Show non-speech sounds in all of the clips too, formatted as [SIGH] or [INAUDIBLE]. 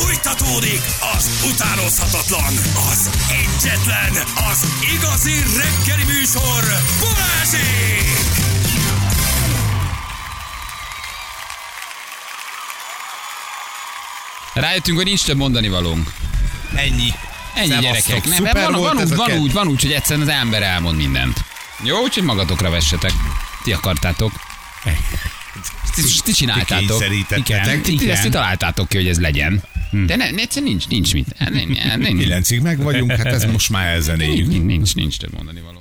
Fújtatódik az utánozhatatlan, az egyetlen, az igazi reggeli műsor, Balázsék! Rájöttünk, hogy nincs több mondani valónk. Ennyi. Ennyi Szevasztok. gyerekek. Nem, Szuper van, van, úgy, van, úgy, van úgy, hogy egyszerűen az ember elmond mindent. Jó, úgyhogy magatokra vessetek. Ti akartátok. [LAUGHS] Ti, ti csináltátok. Ti, ti ezt ti találtátok ki, hogy ez legyen. De ne, ne, egyszerűen nincs, nincs mit. Nem, nem, nem, nem, Kilencig meg vagyunk, hát ez most már elzenéljük. nincs, nincs, nincs több mondani való.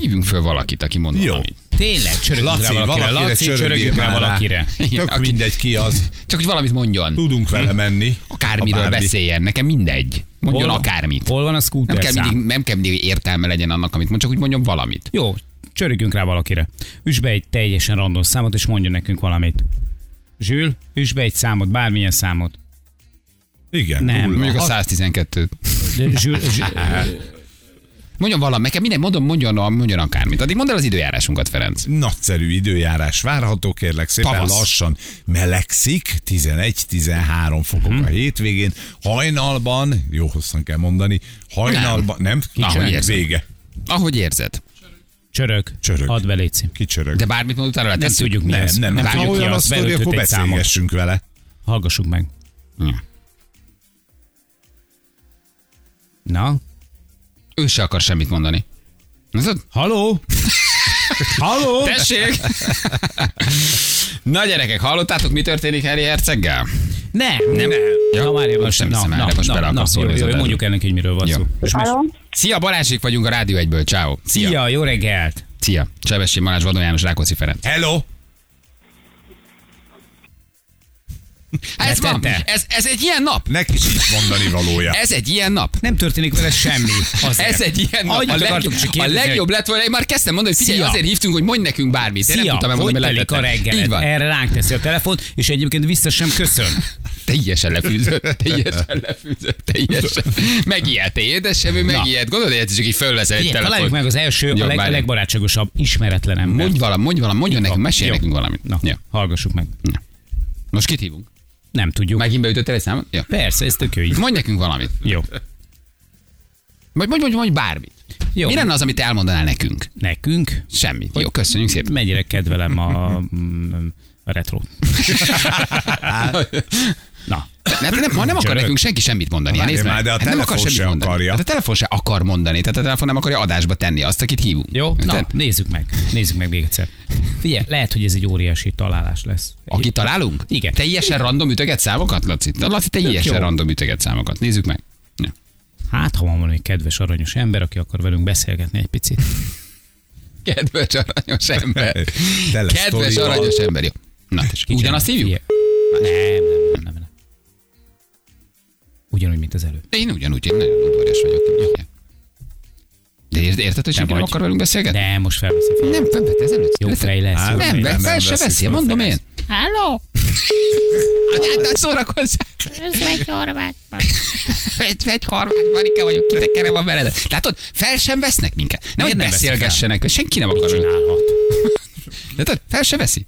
Hívjunk föl valakit, aki mond Jó. valamit. Tényleg, csörögjünk Laci, rá valakire. valakire Laci, csörögjünk rá valakire. Igen, Tök aki- mindegy ki az. Csak hogy valamit mondjon. Tudunk vele menni. Akármiről bármi. beszéljen, nekem mindegy. Mondjon Hol- akármit. Hol van a Nem scooter kell, szám? mindig, nem kell mindig értelme legyen annak, amit mond, csak úgy mondjon valamit. Jó, csörögjünk rá valakire. Üsd be egy teljesen random számot, és mondjon nekünk valamit. Zsül, üsd be egy számot, bármilyen számot. Igen. Nem. nulla. Mondjuk a Hat- 112 De Zsül, Zsül, [LAUGHS] Mondjon valamit, nekem minden, mondom, mondjon, mondjon akármit. Addig mondd el az időjárásunkat, Ferenc. Nagyszerű időjárás várható, kérlek szépen Tavasz. lassan melegszik, 11-13 fokok Mhm. a hétvégén, hajnalban, jó hosszan kell mondani, hajnalban, nem, Na, hogy érzed? vége, Ahogy érzed. Csörög. Csörög. Add be, Léci. kicsörög. De bármit mond utána Nem tudjuk mi nem, ez. nem, nem nem, ha olyan a sztori, akkor beszélgessünk vele. Hallgassuk meg. Ja. Na? Ő se akar semmit mondani. Tudod? Haló? Haló? Tessék! [LAUGHS] Na gyerekek, hallottátok, mi történik Harry Herceggel? Nem, Nem. Ja, Na, várjál, most nem na, hiszem na, de most na, bele na, jó, jó. Mondjuk ennek, hogy miről van Jó. szó. Most-? Szia, Balázsék vagyunk a Rádió egyből. Ciao. Szia. Szia, jó reggelt! Szia. Sebesség Balázs, Vadon János, Rákóczi Ferenc. Hello! Ez, van, ez, ez egy ilyen nap. Neki sincs mondani valója. Ez egy ilyen nap. Nem történik vele semmi. Azért. Ez egy ilyen nap. A, legjobb, a legjobb hogy- lett volna, én már kezdtem mondani, hogy figyelj, Szia. azért hívtunk, hogy mondj nekünk bármit. Én nem Szia, tudtam hogy elmondani, telik a. Így van. Erre ránk teszi a telefont, és egyébként vissza sem köszön. Teljesen lefűzött, teljesen lefűzött, teljesen. Megijed, édesevő, megijed. Gondolod, hogy csak így fölveszel egy Figyelj, találjuk telefon. meg az első, a, leg, a legbarátságosabb, ismeretlen ember. Mondj valam, mondj valam, mondjon nekünk, mesélj nekünk valamit. Na, hallgassuk meg. Most kit hívunk? Nem tudjuk. Megint beütöttél egy számot? Ja. Persze, ez tök jó így. Mondj nekünk valamit. Jó. Vagy mondj, mondj, mondj bármit. Jó. Mi lenne az, amit elmondanál nekünk? Nekünk Semmit. Jó, köszönjük szépen. mennyire kedvelem a, [LAUGHS] a retro. [LAUGHS] Na, Nem, nem, ma nem akar nekünk senki semmit mondani. Várj nézd már, de a Hát nem akar telefon se mondani. akarja. Hát a telefon se akar mondani. Tehát a telefon nem akarja adásba tenni azt, akit hívunk. jó? Na, Érted? nézzük meg. Nézzük meg még egyszer. Figyelj, lehet, hogy ez egy óriási találás lesz. Akit találunk? Igen. Teljesen random ütöget számokat, Laci? Laci, teljesen jó. random ütöget számokat. Nézzük meg. Ja. Hát, ha van valami kedves, aranyos ember, aki akar velünk beszélgetni egy picit. Kedves aranyos ember. Kedves aranyos ember. Jó. Na, tessék. Ugyanazt hívjuk? Nem, nem, nem. Ugyanúgy, mint az előbb. De én ugyanúgy, én nagyon udvarias vagyok. De érted, érted hogy senki nem akar velünk beszélgetni? Nem, most felveszi fel. Nem, felvett ezelőtt. Jó fej lesz. Á, Nem, lesz. fel se veszi, mondom én. Ferenc. Halló, Hát, hát szórakozzál. ez megy Horvátban. Egy, egy harmad Marika vagyok, kitekere van veled. Látod, fel sem vesznek minket. Nem, hogy nem beszélgessenek, senki nem akar. Csinálhat. Látod, fel se veszi.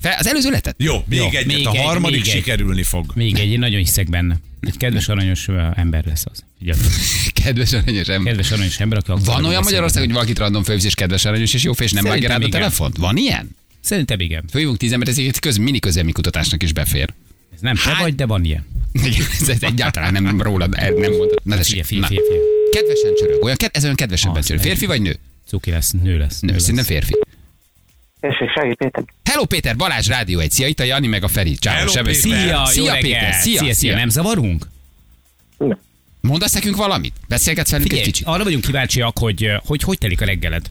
Fel, az előző letet. Jó, még Jó, egyet, még a egy, harmadik egy. sikerülni fog. Még egy, én nagyon hiszek benne. Egy kedves, aranyos ember lesz az. Figyelj, [LAUGHS] Kedves aranyos ember. kedves, aranyos ember, aki Van olyan. Magyarország, hogy valakit random fővsz és kedves aranyos és jó fej, és nem vágja rád a telefont? Van ilyen? Szerintem igen. Főhívunk tíz embert, ez egy köz, mini közelmi kutatásnak is befér. Ez nem te vagy, de van ilyen. ez [LAUGHS] ez egyáltalán nem rólad, nem mondod. Na, tessék, figyelj, figyelj. Kedvesen csörög. Olyan, ez olyan kedvesen Az csörög. Férfi vagy nő? Cuki lesz, nő lesz. Nő, lesz. szerintem férfi. Tessék, Péter. Hello Péter, Balázs Rádió egy. Szia, itt a Jani meg a Feri. Ciao, Hello. Szia, Szia. Péter, szia, szia, szia. Nem zavarunk? Mondasz nekünk valamit? Beszélgetsz velünk egy Figyelj, kicsit? arra vagyunk kíváncsiak, hogy hogy, hogy telik a reggeled.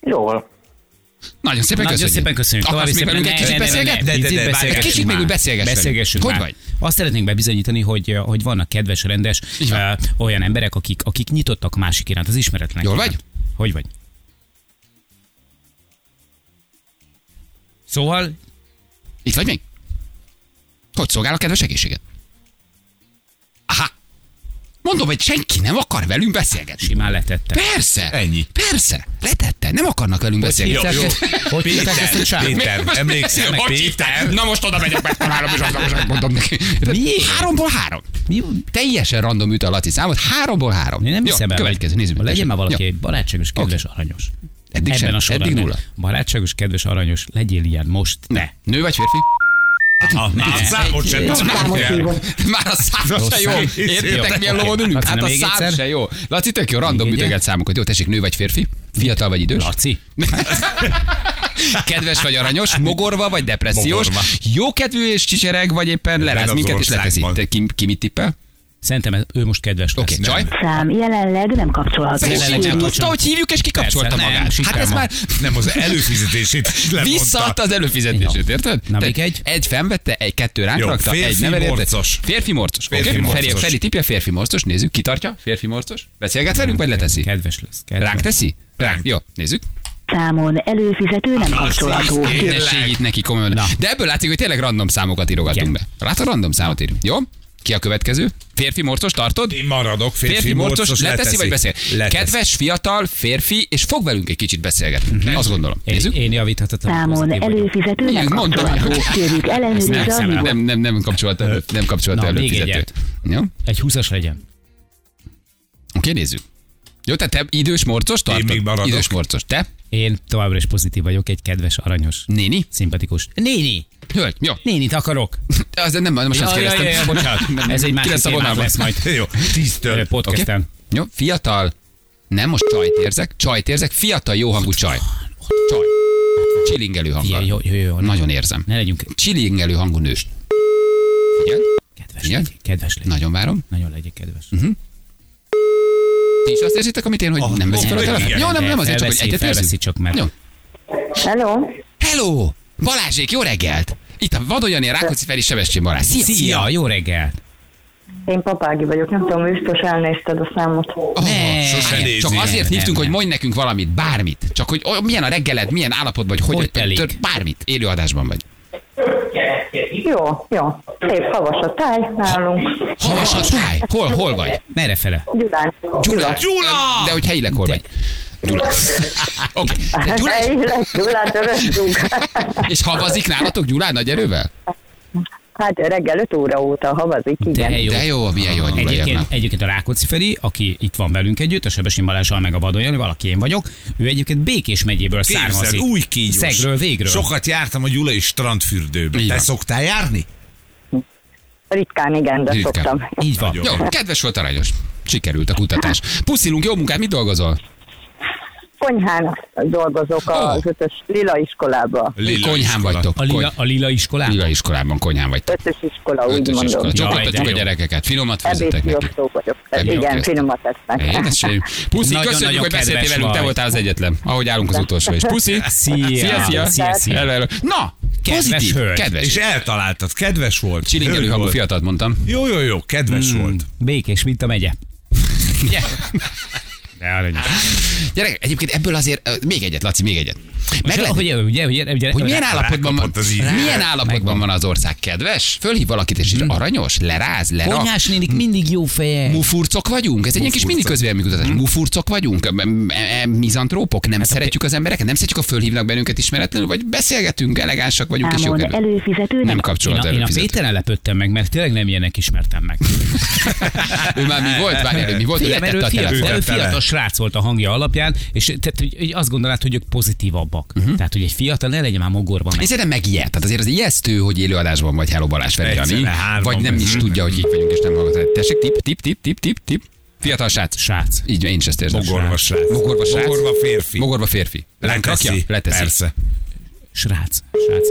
Jól. Nagyon szépen Nagyon köszönjük. szépen köszönjük. Akarsz még velünk egy kicsit beszélgetni? De, de, de, beszélgessünk kicsit még úgy beszélgessünk. Beszélgessünk Hogy vagy? Azt szeretnénk bebizonyítani, hogy, hogy vannak kedves, rendes olyan emberek, akik, akik nyitottak a másik iránt, az ismeretlenek. Jól vagy? Hogy vagy? Szóval Itt vagy még? Hogy szolgál a kedves egészséget? Aha. mondom, hogy senki nem akar velünk beszélgetni. Simán letette. Persze. Ennyi. Persze. Letette. Nem akarnak velünk beszélgetni. Jó, jó. Hogy hívták ezt a Péter? Péter, emlékszel? Hogy Péter. Na most oda megyek, megtalálom, és azt most mondom neki. Miért? Háromból három. Mi? Teljesen random üt a Laci számot, háromból három. Én nem Jó, hiszem el. Következő, nézzük. meg. Legyen már valaki Jó. egy barátságos, kedves, aranyos. Eddig Ebben sem, a sorban. eddig nulla. Barátságos, kedves, aranyos. Legyél ilyen most. Ne. Nő vagy férfi? Aha, már a számot sem Számot. Már a szám Rossz se jó. Értitek, Jó. milyen lovon ülünk? Hát a szám se jó. Laci, tök jó, random ütöget számokat. Jó, tessék, nő vagy férfi? Fiatal vagy idős? Laci. Kedves vagy aranyos, mogorva vagy depressziós, Mogorva. jókedvű és csicsereg, vagy éppen leráz minket és leteszi. ki, ki mit tippel? Szerintem ő most kedves lesz. Oké, csaj. Szám jelenleg nem kapcsolható. Jelenleg nem Tudta, hogy hívjuk, és kikapcsolta Persze, nem, magát. Hát siker ez már Nem, az előfizetését is lemondta. visszaadta az előfizetését, érted? Na, még egy? Egy fennvette, egy kettő ránk rakta, egy érte. morcos. Férfi morcos. Férfi Oké, morcos. Feri, Feri tipje, férfi morcos, nézzük, kitartja, férfi morcos. Beszélget velünk, vagy leteszi? Kedves lesz. Kedves. Ránk teszi? Ránk. Jó, nézzük. Számon előfizető nem kapcsolható. Ne segít neki komolyan. Na. De ebből látszik, hogy tényleg random számokat írogatunk Igen. be. Látod, random számot írunk. Jó? Ki a következő? Férfi morcos, tartod? Én maradok, férfi, Férfi morcos, leteszi, leteszi. vagy beszél? Leteszi. Kedves, fiatal, férfi, és fog velünk egy kicsit beszélgetni. Azt gondolom. Én, Nézzük. én javíthatatlan. Számon pozitív vagyok. előfizető nem Igen, mondtam. kapcsolható. Kérjük Nem, ellenőrizze a nem, hívót. nem, nem, nem kapcsolat, nem kapcsolat Na, előfizetőt. egyet. Jó? Egy húszas legyen. Oké, nézzük. Jó, tehát te idős morcos tartod? még maradok. Idős morcos. Te? Én továbbra is pozitív vagyok, egy kedves, aranyos, Néni? szimpatikus. Néni! Hölgy, jó. Nénit akarok. Az nem, most azt Ja, ja, kérdeztem. ja, ja, bocsánat. Nem, Ez egy másik vonalban? lesz majd. [LAUGHS] Jó, tíztől. Podcasten. Jó, fiatal, nem most csajt érzek, csajt érzek, fiatal, jó hangú csaj. Csaj. Csilingelő hanggal. jó, jó, jó. Nagyon érzem. Ne legyünk Csilingelő hangú nős. Igen? kedves. Igen? Legyek, kedves legyek. Nagyon várom. Nagyon legyek kedves. Ti is azt érzitek, amit én, hogy Ah, nem veszik fel a telefon? Jó, nem, nem azért csak, hogy egyet érzünk. csak, mert- Jó. Hello? Hello! Balázsék, jó reggelt! Itt a Vadonjani, Rákóczi Feri, Sebestyén Balázs. Szia, Szia, jó reggel. Én Papági vagyok, nem tudom, biztos elnézted a számot. Oh, Ne, sose nézi. Csak azért Nem, hívtunk, nem, hogy mondj nekünk valamit, bármit. Csak hogy oh, milyen a reggeled, milyen állapot vagy, hogy, Hogy telik? tör- bármit. Élőadásban vagy. Jó, jó. Szép havas a táj nálunk. Havas a táj. Hol, hol vagy? Merre fele? Gyulán. Gyula. Gyula! De hogy helyileg hol vagy? Gyula. [LAUGHS] Oké. [LAUGHS] Okay. Gyula, Helyileg Gyulát öröttünk. és havazik nálatok Gyulán nagy erővel? Hát reggel 5 óra óta havazik, igen. De jó. De jó, milyen jó a Egyébként, egyébként a Rákóczi Feri, aki itt van velünk együtt, a Sebesin Balázsal meg a Vadonjani, valaki én vagyok, ő egyébként Békés megyéből származik. új kígyós. Szegről végről. Sokat jártam a Gyulai strandfürdőbe. Így Te szoktál járni? Ritkán, igen, de Ritkán. szoktam. Így van. Jó, kedves volt aranyos. Sikerült a kutatás. Puszilunk, jó munkát, mit dolgozol? Konyhán dolgozok Ó. az ötös lila iskolába. Lila Konyhán iskola. vagytok. A lila, a lila iskolában? Lila iskolában konyhán vagytok. Ötös iskola, úgy Ötös mondom. de a gyerekeket. Finomat főzzetek neki. Ebédkiosztó vagyok. Ebéd- Igen, finomat esznek. Puszi, Nagyon-nagyon köszönjük, hogy beszéltél velünk, te voltál az egyetlen. Ahogy állunk az utolsó is. Puszi. [LAUGHS] Szia. Szia, szia. Szia, szia. Hello, hello. Na, Kedves pozitív, hölgy. kedves. És eltaláltad, kedves volt. Csilingelő hangú fiatalt mondtam. Jó, jó, jó, kedves volt. Békés, mint a megye. [LAUGHS] Ugye? [LAUGHS] De aranyos. Gyerek, egyébként ebből azért, még egyet, Laci, még egyet. Meg lehet, hogy, ugye, ugye, ugye, hogy milyen állapotban van, az milyen állapotban van az ország? Kedves? Fölhív valakit, és ír aranyos, leráz, lerak. Konyhás nénik mindig jó feje. Mufurcok vagyunk? Ez egy ilyen kis mini közvéleménykutatás. Mufurcok vagyunk? M- m- Mizantrópok? Nem szeretjük az embereket? Nem szeretjük, a fölhívnak bennünket ismeretlenül? Vagy beszélgetünk, elegánsak vagyunk és Számon jókedvűek? előfizető Nem nem Én kapcsolat a, én a. Péteren lepődtem meg, mert tényleg nem ilyenek ismertem meg. [LAUGHS] Ő már mi volt? Várj mi volt? Mert ő letette a fiatal, ő fiatal srác volt a hangja alapján, és tehát, hogy, hogy azt gondolnád, hogy ők pozitívabbak. Uh-huh. Tehát, hogy egy fiatal ne legyen már mogorban. Meg. szerintem megijed. Tehát azért az ijesztő, hogy élőadásban vagy Hello Balázs Feri vagy nem is tudja, hogy kik vagyunk, és nem hallgat. Tessék, tip, tip, tip, tip, tip, tip. Fiatal srác. Srác. Így, én is ezt érzem. Mogorva srác. Mogorva srác. Mogorva férfi. Mogorva férfi. Rakja? Leteszi. Leteszi. Persze. Srác. Srác.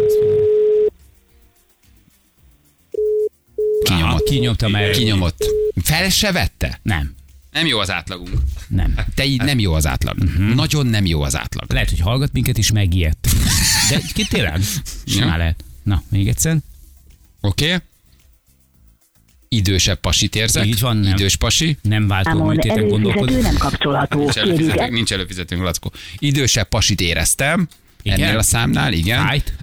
Kinyomott. Kinyomta már. Kinyomott. Fel se vette? Nem. Nem jó az átlagunk. Nem. Te így nem jó az átlag. Mhm. Nagyon nem jó az átlag. Lehet, hogy hallgat minket is megijedt. De ki tényleg? Simán lehet. Na, még egyszer. Oké? Okay? Idősebb pasit érzek. Így van, nem. Idős pasi. Nem váltó műtéten gondolkodik. nem kapcsolható. Nincs Kérjük előfizetőnk, nincs előfizetőnk, Lackó. Idősebb pasit éreztem. Igen? Ennél a számnál, igen. Fájt?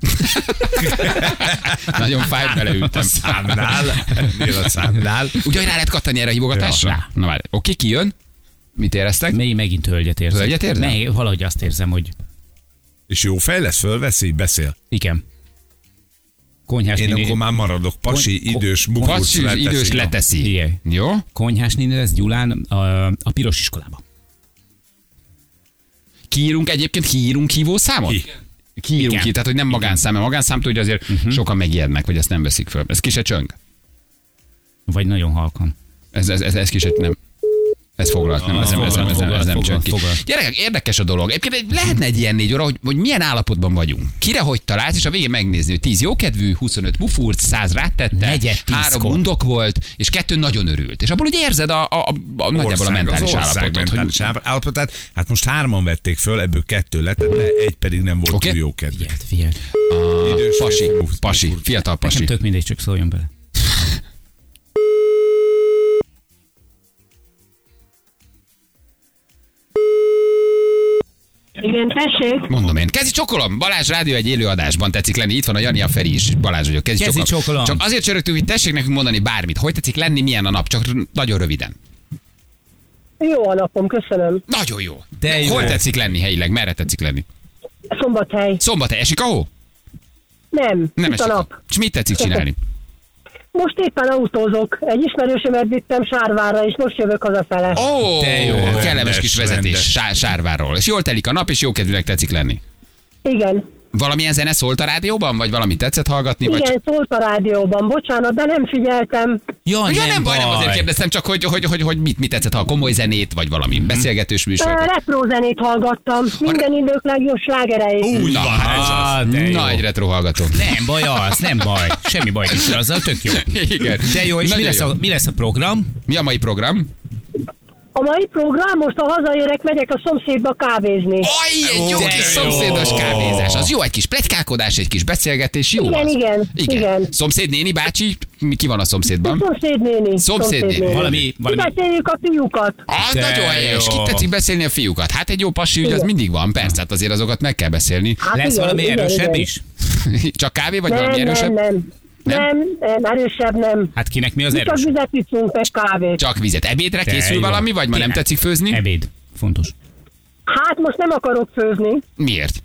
[LAUGHS] Nagyon fájt, beleültem. A számnál, ennél a számnál. Ugye, rá lehet kattani erre a hívogatásra? Ja. Na már, oké, ki jön? Mit éreztek? Még megint hölgyet érzem. Hölgyet érzem? Meg, valahogy azt érzem, hogy És jó fej lesz, fölveszi, beszél. igen. Konyhás Én néni, akkor már maradok. Pasi, Kon- idős, Pacsi, mufurc leteszi. idős leteszi. Igen. Jó? konyhás néni lesz Gyulán a, a piros iskolába. Kiírunk egyébként, kiírunk hívószámot? Ki? Kiírunk Igen. ki, tehát hogy nem magánszám, mert magánszámtól ugye azért uh-huh. sokan megijednek, hogy ezt nem veszik föl. Ez ki se csöng. Vagy nagyon halkan. Ez, ez, ez, ez ki se, nem. Ez foglalt, nem, ez, nem, ez, nem, ez, nem, ez nem csöng ki. Gyerekek, érdekes a dolog. Egyébként egy- lehetne egy ilyen négy óra, hogy, hogy milyen állapotban vagyunk. Kire hogy találsz, és a végén megnézni, hogy 10 jókedvű, 25 bufurt, 100 rátette, Negyed három tízkor. mundok volt, és kettő nagyon örült. És abból úgy érzed a, a, a, a nagyjából a mentális állapotot. Hogy, mentális állapotát. Hát most hárman vették föl, ebből kettő letett, de egy pedig nem volt Oké. túl jó kedvű. Figyeld, figyeld. Idős pasi, pasi, fiatal Nekem pasi. tök mindegy, csak szóljon bele. Igen, tessék. Mondom én. Kezi csokolom! Balázs Rádió egy élő adásban tetszik lenni. Itt van a Jani, a Feri is. Balázs vagyok. Kezi, Kezi csokolom. csokolom. Csak azért csörögtünk, hogy tessék nekünk mondani bármit. Hogy tetszik lenni, milyen a nap? Csak nagyon röviden. Jó a napom, köszönöm. Nagyon jó. De jó. Hol tetszik lenni helyileg? Merre tetszik lenni? Szombathely. Szombathely. Esik a hó? Nem, Nem esik. nap. És mit tetszik csinálni? Most éppen autózok. Egy ismerősömet vittem Sárvárra, és most jövök hazafele. Ó, De jó. kellemes kis vezetés rendes. Sár, Sárvárról. És jól telik a nap, és jó kedvűnek tetszik lenni. Igen. Valamilyen zene szólt a rádióban? Vagy valami tetszett hallgatni? Vagy Igen, szólt a rádióban. Bocsánat, de nem figyeltem. Ja, Ja, nem baj, nem azért kérdeztem, csak hogy, hogy, hogy, hogy mit, mit tetszett, ha komoly zenét, vagy valami beszélgetős Ö, műsor. Retro zenét hallgattam. Minden idők legjobb slágerei. Úgy na, Ah, de jó. na, egy retro hallgató. Nem baj az, nem baj. Semmi baj nincs, azzal tök jó. Igen. De jó, és mi lesz, a, mi lesz a program? Mi a mai program? A mai program, most ha hazaérek, megyek a szomszédba kávézni. Aj, egy jó de kis jó. szomszédos kávézás. Az jó, egy kis pletykálkodás, egy kis beszélgetés, jó Igen, az. igen, igen. Szomszéd néni, bácsi, mi ki van a szomszédban? Szomszédnéni. Szomszédnéni. Valami, valami, Beszéljük a fiúkat. Az De nagyon helyes. jó. Ki tetszik beszélni a fiúkat? Hát egy jó pasi ügy az Igen. mindig van, persze, hát azért azokat meg kell beszélni. Hát lesz igen, valami igen, erősebb igen. is? [LAUGHS] Csak kávé, vagy Nem, valami erősebb? nem. Nem? Nem, nem, erősebb nem. Hát kinek mi az Csak erős? vizet iszunk, meg kávét. Csak vizet. Ebédre készül jó. valami, vagy ma nem tetszik főzni? Ebéd. Fontos. Hát most nem akarok főzni. Miért?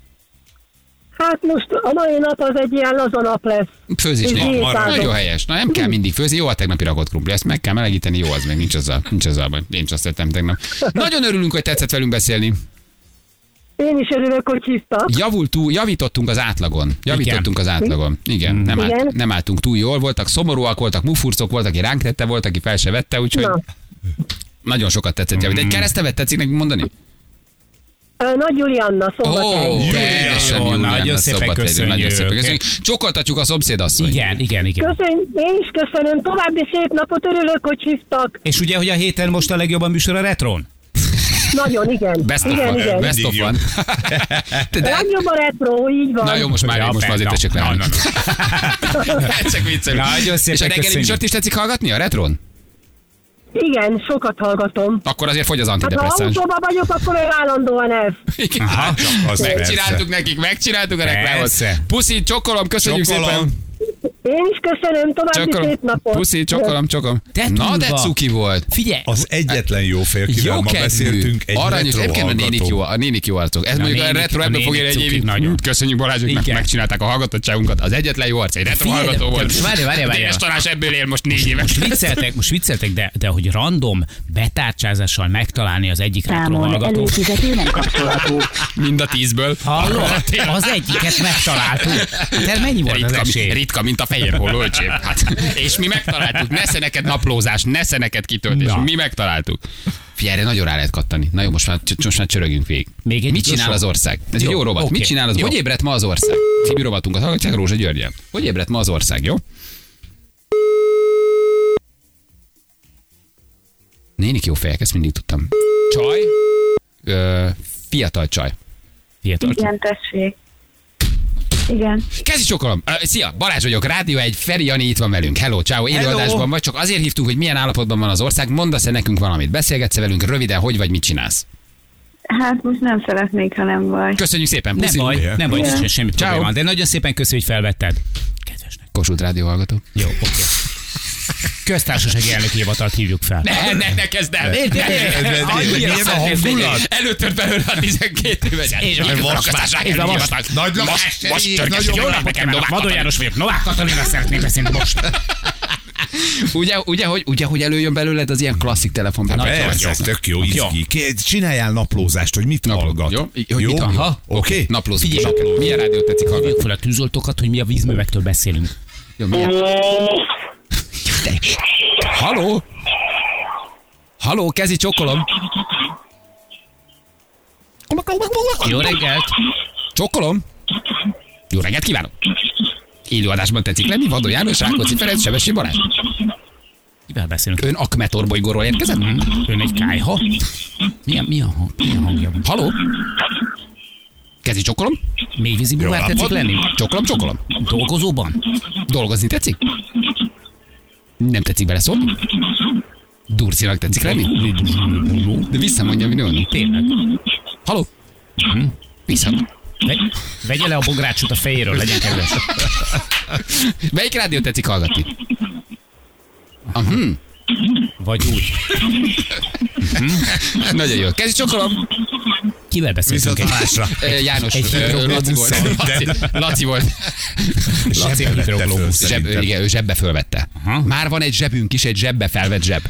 Hát most a mai nap az egy ilyen laza nap lesz. Főzés diétázok. Nagyon helyes. Na nem kell mindig főzni. Jó a tegnapi rakott krumpli. Ezt meg kell melegíteni. Jó az meg. Nincs azzal. Nincs azzal baj. Én csak azt tettem tegnap. Nagyon örülünk, hogy tetszett velünk beszélni. Én is örülök, hogy hívtak. Javult túl, javítottunk az átlagon. Javítottunk az átlagon. Igen, nem, Igen. állt, nem álltunk túl jól. Voltak szomorúak, voltak mufurcok, volt, aki ránk tette, volt, aki fel se vette, úgyhogy Na, nagyon sokat tetszett javít. Egy keresztevet tetszik nekünk mondani? Nagy Julianna, szombathely. teljesen Jó, nagyon szépen köszönjük. Nagyon szépen köszönjük. Csokoltatjuk a szomszédasszony. Igen, igen, igen. Köszönj, én is köszönöm. További szép napot, örülök, hogy hívtak. És ugye, hogy a héten most a legjobban műsor a Retron? Nagyon, igen. Best of igen, van. igen. Best of van. De, Legjobb a retro, így van. na jó, most már, Ja, most már azért tessék Na, le. na, na. [LAUGHS] Csak viccelünk. Nagyon szépen És a reggeli műsort is tetszik hallgatni a retron? Igen, sokat hallgatom. Akkor azért fogy az Hát ha antidepresszáns. vagyok, akkor meg állandóan ez. Igen. Aha, az Megcsináltuk persze. nekik, megcsináltuk a reklámot. Puszi, csokolom, köszönjük Csokolom. szépen. Én is köszönöm, további Csokolom. szép napot. Puszi, csokolom, csokolom. De Na, de cuki volt. Figyelj, Az egyetlen jó fej, akivel Jó ma kedvű, beszéltünk, egy aranyos, retro a nénik jó, hallgató. a nénik jó arcok. Ez Na, mondjuk a nénik- retro a ebből fog nénik érni egy évig. nagyon. Köszönjük Balázsoknak, megcsinálták a hallgatottságunkat. Az egyetlen jó arc, egy retro Figyelj, hallgató de volt. most várj, várj, várj. Dénes Tamás ebből él most négy éve. most vicceltek, most vicceltek, de, de hogy random betárcsázással megtalálni az egyik retro kapcsolható. Mind a tízből. Hallod? Az egyiket megtaláltuk. Te mennyi volt az Ritka, esély? ritka, mint a fehér hol. Hát, és mi megtaláltuk. Nesze neked naplózás, nesze neked kitöltés. Na. Mi megtaláltuk. Figyelj, erre nagyon rá lehet kattani. Na jó, most már, most már csörögünk végig. Még egy Mit csinál az ország? Ez Jó, egy jó rovat. oké. Mit csinál az? Jó. Hogy ébredt ma az ország? Című rovatunkat hallgatják Rózsa Györgyen. Hogy ébredt ma az ország, jó? Nénik jó fejek, ezt mindig tudtam. Csaj, ö, fiatal csaj. Fiatal. Igen, tessék. Igen. Kezdj csokolom! Uh, szia, Balázs vagyok, Rádió egy Feri Jani itt van velünk. Hello, ciao, élő Hello. adásban vagy, csak azért hívtunk, hogy milyen állapotban van az ország. Mondasz-e nekünk valamit? Beszélgetsz velünk röviden, hogy vagy mit csinálsz? Hát most nem szeretnék, ha nem baj. Köszönjük szépen, Nem baj, nem baj, Ja. nincs semmi Ciao. probléma. De nagyon szépen köszönjük, hogy felvetted. Kedvesnek. Kossuth Rádió hallgató. Jó, oké. Köztársasági elnöki hivatalt hívjuk fel. Ne, ne, ne kezd el. Tenni. Előtört belőle a 12 éves. És most- elnöki most- hivatalt. Nagy lakás, Most, nagyon Jó jó napot Nekem Vadó János vagyok. Novák Katalina szeretnék beszélni most. Ugye, ugye, hogy, ugye, hogy előjön belőled az ilyen klasszik telefon. Persze, ez tök jó, Jó. izgi. Csináljál naplózást, hogy mit hallgat. Jó? Hogy mit aha? Oké? Naplózunk. Figyelj. Milyen rádiót tetszik hallgatni? Hívjuk fel a tűzoltókat, hogy mi a vízművektől beszélünk. Jó, milyen? Haló? Haló, kezi csokolom. Jó reggelt! Csokolom. Jó reggelt kívánok. Élőadásban tetszik lenni, Vadó János, Rákóczi Ferenc, Sebesi Balázs. Kivel beszélünk? Ön Akmetor bolygóról érkezett? Ön egy kájha? Milyen, milyen, hang, milyen hangja van? Haló? Kezi csokolom? Mélyvízi búvár tetszik lenni? Csokolom, csokolom. Dolgozóban? Dolgozni tetszik? Nem tetszik bele szólni? Durcinak tetszik lenni? De visszamondja, mi nőni. Tényleg. Haló? Vissza. Vegy, vegye le a bográcsot a fejéről, legyen kedves. Melyik rádiót tetszik hallgatni? Aha, Vagy úgy. nagyon jó. Kezi csokolom. Kivel beszélünk? Viszont hallásra. Ö, János, egy Laci volt. Laci, volt. Laci föl, szerintem. igen, ő zsebbe fölvette. Már van egy zsebünk is, egy zsebbe felvett zseb.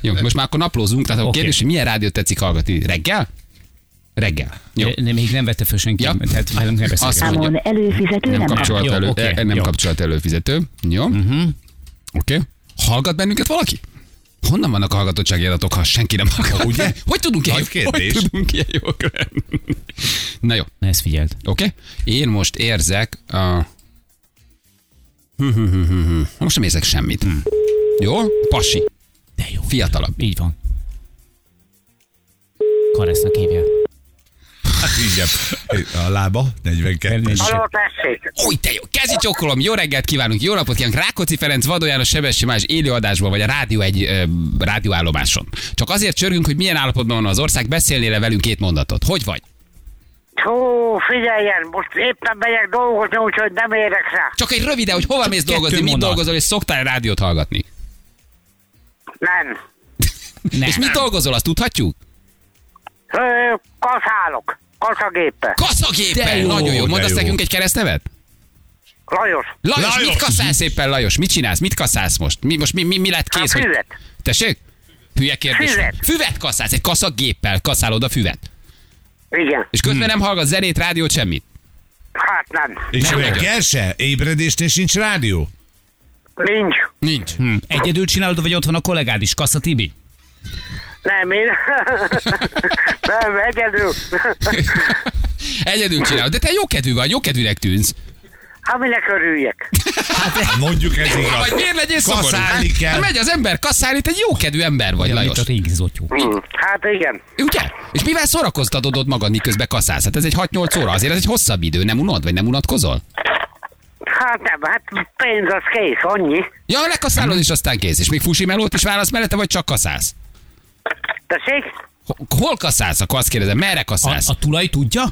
Jó, most már akkor naplózunk, tehát a kérdés, hogy milyen rádiót tetszik hallgatni? Reggel? Reggel. Jó. De, még nem vette fel senki, Ja. tehát nem Azt mondja. Számon előfizető Nem nem kap. kapcsolat Jó, elő, oké, eh, nem jó. kapcsolat előfizető. Jó. Oké. Hallgat bennünket valaki? Honnan vannak a hallgatottsági adatok, ha senki nem hallgat? Ugye? [LAUGHS] Hogy tudunk ilyen, hogy tudunk ilyen jók lenni? Na jó, Ne ezt figyeld. oké. Okay. Én most érzek a... Hm, hm, hm, hm, hm. Most nem érzek semmit. Jó? Pasi. De jó. Fiatalabb. Így van. Karesznak hívják. Igen. A lába, 42. Halló, tessék! Új, te jó. Kezi csokolom. Jó reggelt kívánunk. Jó napot kívánunk. Rákóczi Ferenc, Vadó János, Sebessy más élőadásban, vagy a rádió egy ö, rádióállomáson. Csak azért csörgünk, hogy milyen állapotban van az ország. Beszélnél velünk két mondatot. Hogy vagy? Hú, figyeljen, most éppen megyek dolgozni, úgyhogy nem érek rá. Csak egy rövid, hogy hova mész kettő dolgozni, mit mondat. dolgozol, és szoktál rádiót hallgatni. Nem. Ne. [LAUGHS] És mit dolgozol, azt tudhatjuk? Ö, kaszálok. Kaszagéppel. Kaszagéppel. De jó, Nagyon jó. Mondasz nekünk egy keresztnevet? Lajos. Lajos, Lajos. mit kaszálsz szépen, Lajos? Mit csinálsz? Mit kaszálsz most? Mi, most mi, mi, mi lett A kész? hogy- füvet. Tessék? Hülye kérdés. Füvet. Füvet kaszálsz, egy kaszagéppel kaszálod a füvet. Igen. És közben nem hallgat zenét, rádiót, semmit. Hát nem. És Nem reggel se? Ébredésnél sincs rádió? Nincs. Nincs. Hm. Egyedül csinálod, vagy ott van a kollégád is, Kassa Tibi? Nem, én... [LAUGHS] nem, egyedül. Egyedül csinálod, de te jókedvű vagy, jókedvűnek tűnsz. Hát minek örüljek? Hát mondjuk ez Vagy igaz. miért legyél szomorú? Kaszálni kell. Ha Megy az ember kasszálni, te egy jókedvű ember vagy, Olyan, Lajos. mint a régi zotyó. Hm, Hát igen. Ugye? És mivel szórakoztatod ott magad, miközben kasszálsz? Hát ez egy 6-8 óra, azért ez egy hosszabb idő, nem unod, vagy nem unatkozol? Hát nem, hát pénz az kész, annyi. Ja, lekaszálod, és aztán kész. És még fusi melót is válasz mellette, vagy csak kaszálsz? Tessék? Ho- Hol kaszálsz? Akkor azt kérdezem, merre A, kaszálsz? a tulaj tudja?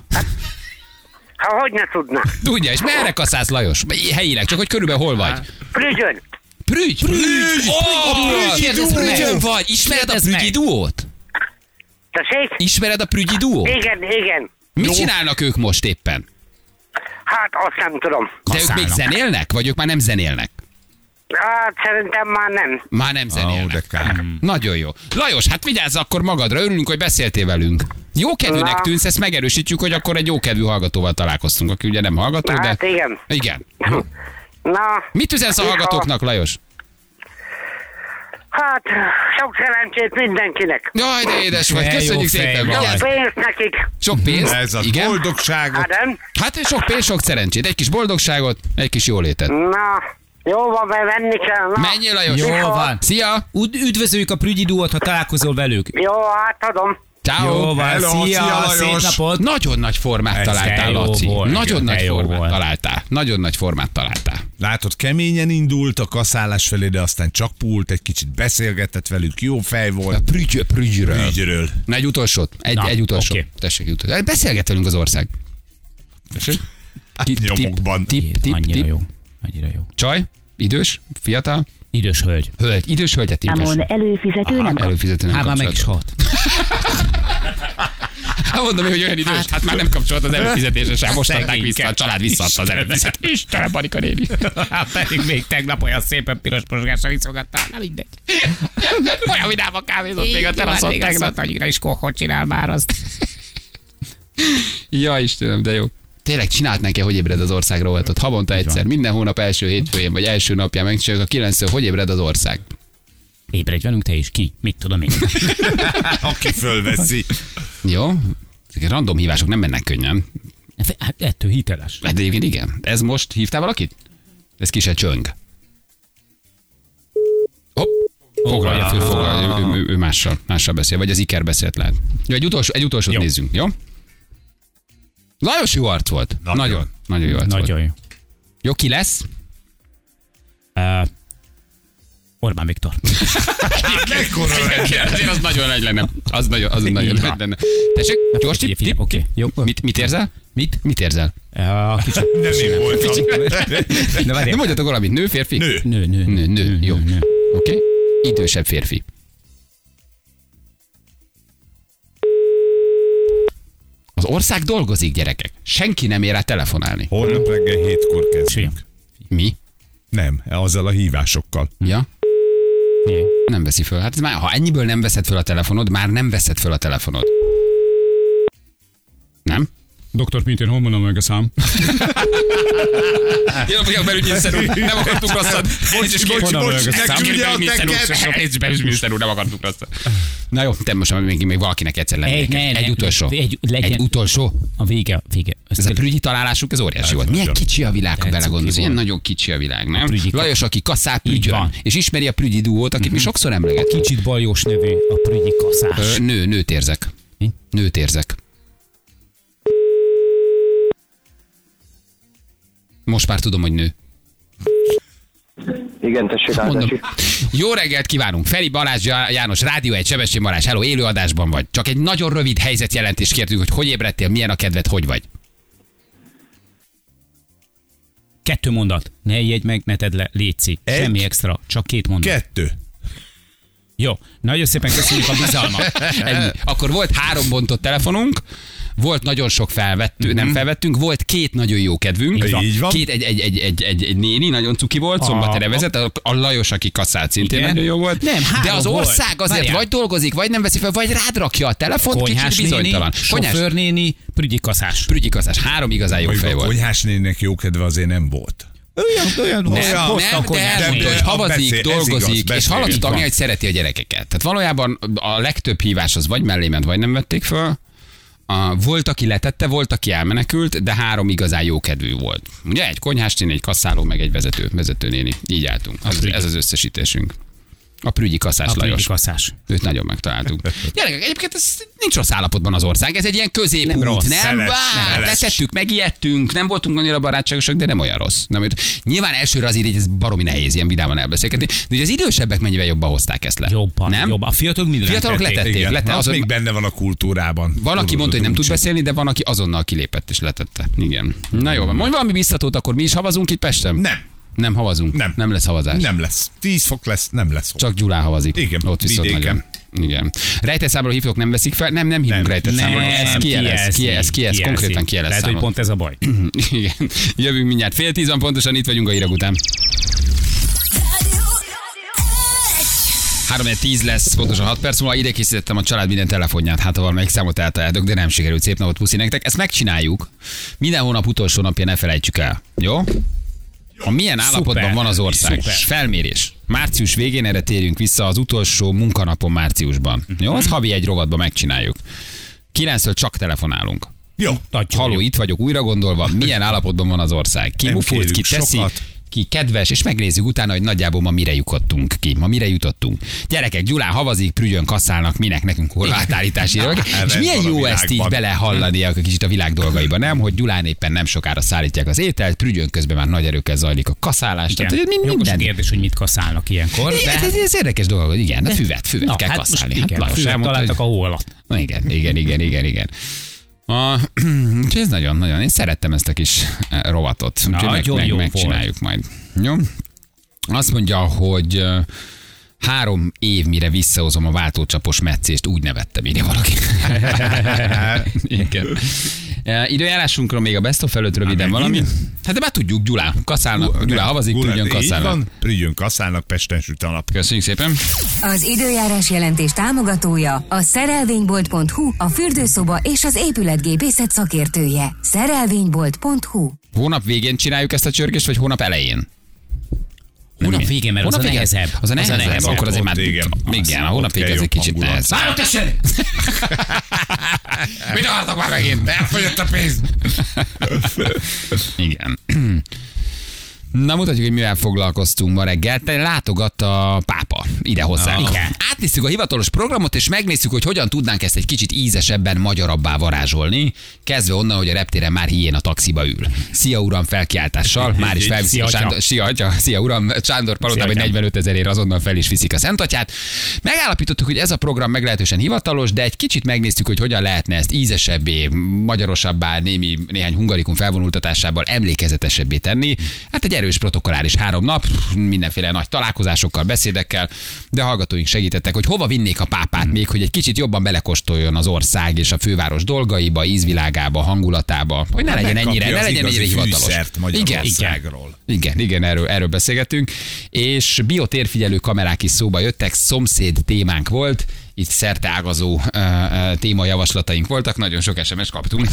Ha hogy ne tudna? Tudja, és merre kaszálsz, Lajos? Helyileg, csak hogy körülbelül hol vagy? Prügyön. Prügy! Prügy! Oh, Kérdezd meg! Prügyön vagy! Ismered a! Prügyi duót? Tessék? Ismered a Prügyi duót? Igen, igen. Mit csinálnak ők most éppen? Hát azt nem tudom. De ők még zenélnek? Vagy ők már nem zenélnek? Hát szerintem már nem. Már nem zenélnek. de kár. Nagyon jó. Lajos, hát vigyázz akkor magadra, örülünk, hogy beszéltél velünk. Jókedvűnek Na. tűnsz, ezt megerősítjük, hogy akkor egy jókedvű hallgatóval találkoztunk, aki ugye nem hallgató, de... Hát igen. Igen. [LAUGHS] Na, Mit üzensz a hallgatóknak, Lajos? hát sok szerencsét mindenkinek. Jaj, de édes vagy, De jó köszönjük fej szépen. Vigyázz. Pénzt nekik. Sok pénzt. Ez a Igen. boldogságot. Hát? Hát sok pénz, sok szerencsét. Egy kis boldogságot, egy kis jólétet. Na, jó van, mert venni kell. Na. Menjél, Lajos. Jó van. Szia! Üd- Üdvözöljük a Prügyi duót, ha találkozol velük. Jó, átadom. Ciao. Jó van, Hello, szia, szia, szép napot. Nagyon nagy formát Ez találtál, Laci. volt, Nagyon nagy formát volt. találtál. Nagyon nagy formát találtál. Látod, keményen indult a kaszálás felé, de aztán csak pult, egy kicsit beszélgetett velük, jó fej A volt. prügy, prügyről. Ügyről. Na, egy utolsót. Egy, Na, egy utolsó. oké. Tessék, utolsó. Beszélget velünk az ország. Tessék. Tip, tip, Nyomokban. Tip, tip, Annyira tip. jó. Annyira jó. Csaj, idős, fiatal, Idős hölgy. hölgy, idős hölgyet Számon hívás. előfizető nem kap. Előfizető nem Hát már meg is hat. Hát mondom, hogy olyan idős, hát már nem kapcsolat az előfizetése sem. Most adták vissza, a család visszaadta az előfizetést. Istenem, Marika néni. Hát pedig még tegnap olyan szépen piros posgásra iszogattál, na mindegy. Olyan vidáman kávézott még a teraszon tegnap. hogy is kohot csinál már azt. Ja, Istenem, de jó. Tényleg csinált neki, hogy ébred az ország rovatot. Havonta egyszer, minden hónap első hétfőjén, vagy első napján megcsináljuk a 9 hogy ébred az ország. Ébredj velünk te is ki, mit tudom én. [LAUGHS] Aki fölveszi. Jó? Ezek random hívások nem mennek könnyen. Hát ettől hiteles. Hát egyébként igen. Ez most hívtál valakit? Ez ki se csöng. Hopp. Foglalja föl, foglalja, ő, ő, ő, mással, mással beszél, vagy az Iker beszélt lehet. Jó, egy, utolsó, egy utolsót Jó. nézzünk, jó? Lajos jó arc volt. Nagyon. Nagyon. Nagyon jó arc volt. Nagyon jó. Jó, ki lesz? Uh, Orbán Viktor. [LAUGHS] Mekkora azért az nagyon nagy lenne. Az nagyon, az nagyon nagy lenne. Tessék, gyors tipp, tipp. Oké, jó. Mit, mit érzel? Mit? Mit érzel? Uh, kicsit. Nem én voltam. De [LAUGHS] Nem várjál. mondjatok valamit, nő, férfi? Nő. Nő, nő, Nő, nő, jó. Oké? Idősebb férfi. Az ország dolgozik, gyerekek. Senki nem ér rá telefonálni. Holnap reggel hétkor kezdünk. Mi? Nem, azzal a hívásokkal. Ja? Figyelj. Nem veszi föl. Hát már, ha ennyiből nem veszed föl a telefonod, már nem veszed föl a telefonod. Nem? Doktor Pinten, hol mondom meg a szám? [LAUGHS] Jó, vagyok belügyi miniszter úr, nem akartuk rosszat. Bocs, bocs, bocs, küldje a teket. sok pénz miniszter úr, nem akartuk rosszat. Na jó, te most még, még valakinek egyszer lenni. Egy, ne, egy utolsó. egy- legyen- Egy utolsó. A vége, vége. Ez a prügyi találásuk, ez óriási volt. Milyen kicsi a világ, ha belegondolsz. Ilyen nagyon kicsi a világ, nem? prügyi- Lajos, aki kasszál prügyön, van. és ismeri a prügyi duót, akit mi sokszor emlegetünk. Kicsit baljós nevű a prügyi kaszás. Nő, nőt érzek. Nőt érzek. Most már tudom, hogy nő. Igen, tessék, Mondom. Ádási. Jó reggelt kívánunk! Feri Balázs Já- János, Rádió egy Sebesség Balázs, hello, élőadásban vagy. Csak egy nagyon rövid helyzetjelentést kértünk, hogy hogy ébredtél, milyen a kedved, hogy vagy. Kettő mondat. Ne jegy meg, ne tedd le, létszi. Egy. Semmi extra, csak két mondat. Kettő. Jó, nagyon szépen köszönjük a bizalmat. [LAUGHS] Ennyi. Akkor volt három bontott telefonunk, volt nagyon sok felvettő, nem felvettünk, volt két nagyon jó kedvünk. Így van. Így. Két, egy, egy, egy, egy, egy, egy néni, nagyon cuki volt, szombatere vezet, a, a Lajos, aki kasszált szintén Igen. nagyon jó volt. Nem, három De az volt. ország azért Várjál. vagy dolgozik, vagy nem veszi fel, vagy rád rakja a telefont, kicsit Konyhás néni, bizonytalan. Konyhás, sofőrnéni, prügyi kaszás. prügyi kaszás, három igazán jó Mondjuk fej a volt. konyhás nének jó kedve azért nem volt. Olyan, olyan, Nem, Olyan, nem, hoztam de elmondta, néni. hogy havazik, Beszél, ez dolgozik, igaz, és beszél. hallatszott Van. Agni, hogy szereti a gyerekeket. Tehát valójában a legtöbb hívás az vagy mellé ment, vagy nem vették föl. A, volt, aki letette, volt, aki elmenekült, de három igazán jó kedvű volt. Ugye egy konyhásnéni, egy kasszáló, meg egy vezető, vezetőnéni. Így álltunk. Az, ez az összesítésünk. A prügyi kasszás A prügyi Lajos. kaszás. Őt nagyon megtaláltuk. Gyerekek, egyébként ez nincs rossz állapotban az ország, ez egy ilyen középút, Nem rossz. nem? Szeles, Bár, szeles. letettük, megijedtünk, nem voltunk annyira barátságosak, de nem olyan rossz. Nem, nyilván elsőre azért így ez baromi nehéz ilyen vidáman elbeszélgetni, de ugye az idősebbek mennyivel jobban hozták ezt le. Jobban, nem? jobban. A fiatalok mindent Fiatalok tették. letették. Igen, lete, az azon, még benne van a kultúrában. van, aki mondta, hogy nem tud beszélni, de van, aki azonnal kilépett és letette. Igen. Na jó, van. mondj valami biztatót, akkor mi is havazunk itt Pesten? Nem. Nem havazunk. Nem. Nem lesz havazás. Nem lesz. 10 fok lesz, nem lesz. Csak Gyulán havazik. Igen, Ott viszont vidéken. nagyon. Igen. Rejtegyszámról hívók nem veszik fel? Nem, nem hívunk Nem. rejtegyszámról. Ez kijelez, kijelez, kijelez, konkrétan kijelez Lehet, hogy számot. pont ez a baj. [CLEARS THROAT] Igen. Jövünk mindjárt. Fél tíz van pontosan, itt vagyunk a hírek után. 3 10 lesz, pontosan 6 perc múlva. Ide készítettem a család minden telefonját, hát ha valamelyik számot eltaláltok, de nem sikerült. Szép napot, puszi nektek. Ezt megcsináljuk. Minden hónap utolsó napja ne felejtsük el. Jó? Ha milyen állapotban Szuper. van az ország? Szuper. Felmérés. Március végén erre térjünk vissza az utolsó munkanapon márciusban. Jó, az havi egy rovatban megcsináljuk. 9 csak telefonálunk. Jó. Nagyon Haló, jó. itt vagyok újra gondolva, milyen [LAUGHS] állapotban van az ország. Ki Nem mufult, ki teszi, sokat. Ki kedves, és megnézzük utána, hogy nagyjából ma mire jutottunk ki. Ma mire jutottunk. Gyerekek, Gyulán havazik, prügyön kasszálnak, minek nekünk hol átállítási és Ez milyen a jó ezt így belehallani a kicsit a világ dolgaiba, nem? Hogy Gyulán éppen nem sokára szállítják az ételt, prügyön közben már nagy erőkkel zajlik a kaszálás. Igen. Tehát, mind, Jogos a minden. kérdés, hogy mit kaszálnak ilyenkor. Igen, De... ez, ez érdekes dolog, hogy igen, de füvet, füvet Na, kell hát most kaszálni. igen, Lajos füvet elmondta, találtak a hó alatt. Igen, igen, igen, igen, igen. A, [CLEARS THROAT] úgyhogy ez nagyon-nagyon, én szerettem ezt a kis eh, rovatot. Úgyhogy meg, Nagyon meg, jó megcsináljuk majd. Jó? Azt mondja, hogy három év mire visszahozom a váltócsapos meccést, úgy nevettem, írja valaki. [LAUGHS] Igen. E, Időjárásunkról még a best of előtt röviden Há, valami. Hát de már tudjuk, Gyulán. Kaszálnak, Gyulán havazik, így kaszálnak. van, Prügyön kaszálnak, Pesten süt a nap. Köszönjük szépen. Az időjárás jelentés támogatója a szerelvénybolt.hu, a fürdőszoba és az épületgépészet szakértője. Szerelvénybolt.hu Hónap végén csináljuk ezt a csörgést, vagy hónap elején? Hónap végén, mert az a végén? nehezebb. Az a nehezebb, akkor azért már... Igen. Igen, a hónap kell ez egy kicsit nehezebb. Várok, tessék! [LAUGHS] Mit akartak már megint? Elfogyott a pénz. [LAUGHS] Igen. Na mutatjuk, hogy mivel foglalkoztunk ma reggel. Te látogatta a pápa ide hozzánk. Igen. Átnéztük a hivatalos programot, és megnéztük, hogy hogyan tudnánk ezt egy kicsit ízesebben, magyarabbá varázsolni. Kezdve onnan, hogy a reptéren már hién a taxiba ül. Szia uram felkiáltással, már is felviszik a. Sándor, Szia, atya, szia uram, Sándor palotában Szia, atyám. 45 ezerért azonnal fel is viszik a Szentatyát. Megállapítottuk, hogy ez a program meglehetősen hivatalos, de egy kicsit megnéztük, hogy hogyan lehetne ezt ízesebbé, magyarosabbá, némi, néhány hungarikum felvonultatásával emlékezetesebbé tenni. Hát egy erős protokolláris három nap, mindenféle nagy találkozásokkal, beszédekkel, de hallgatóink segítettek, hogy hova vinnék a pápát még, hogy egy kicsit jobban belekostoljon az ország és a főváros dolgaiba, ízvilágába, hangulatába, hogy ne legyen Megkapja ennyire, ne legyen ennyire hivatalos. Igen, Magyarországról. igen, igen, erről, erről beszélgetünk. És biotérfigyelő kamerák is szóba jöttek, szomszéd témánk volt, itt szerte ágazó témajavaslataink voltak, nagyon sok SMS kaptunk.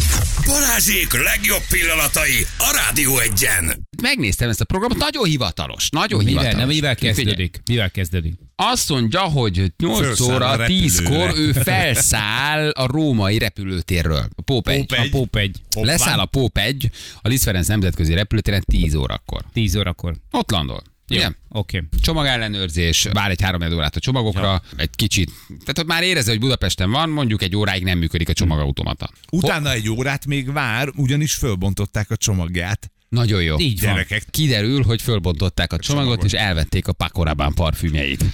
Balázsék legjobb pillanatai a Rádió egyen. Megnéztem ezt a programot, nagyon hivatalos, nagyon Mivel, hivatalos. nem, mivel kezdődik? Mivel kezdődik? Azt mondja, hogy 8 Fölszáll óra repülőre. 10-kor ő felszáll a római repülőtérről. A Póp 1. Póp A egy. Póp egy. Hoppá. Leszáll a Póp 1 a Liszt Ferenc nemzetközi repülőtéren 10 órakor. 10 órakor. Ott landol. Jó, Igen. Oké. csomagellenőrzés, vár egy három órát a csomagokra, egy kicsit. Tehát hogy már érezze, hogy Budapesten van, mondjuk egy óráig nem működik a csomagautomata. Utána egy órát még vár, ugyanis fölbontották a csomagját. Nagyon jó. Így van. Gyerekek, Kiderül, hogy fölbontották a csomagot, csomagot. és elvették a Pakorabán parfümjeit.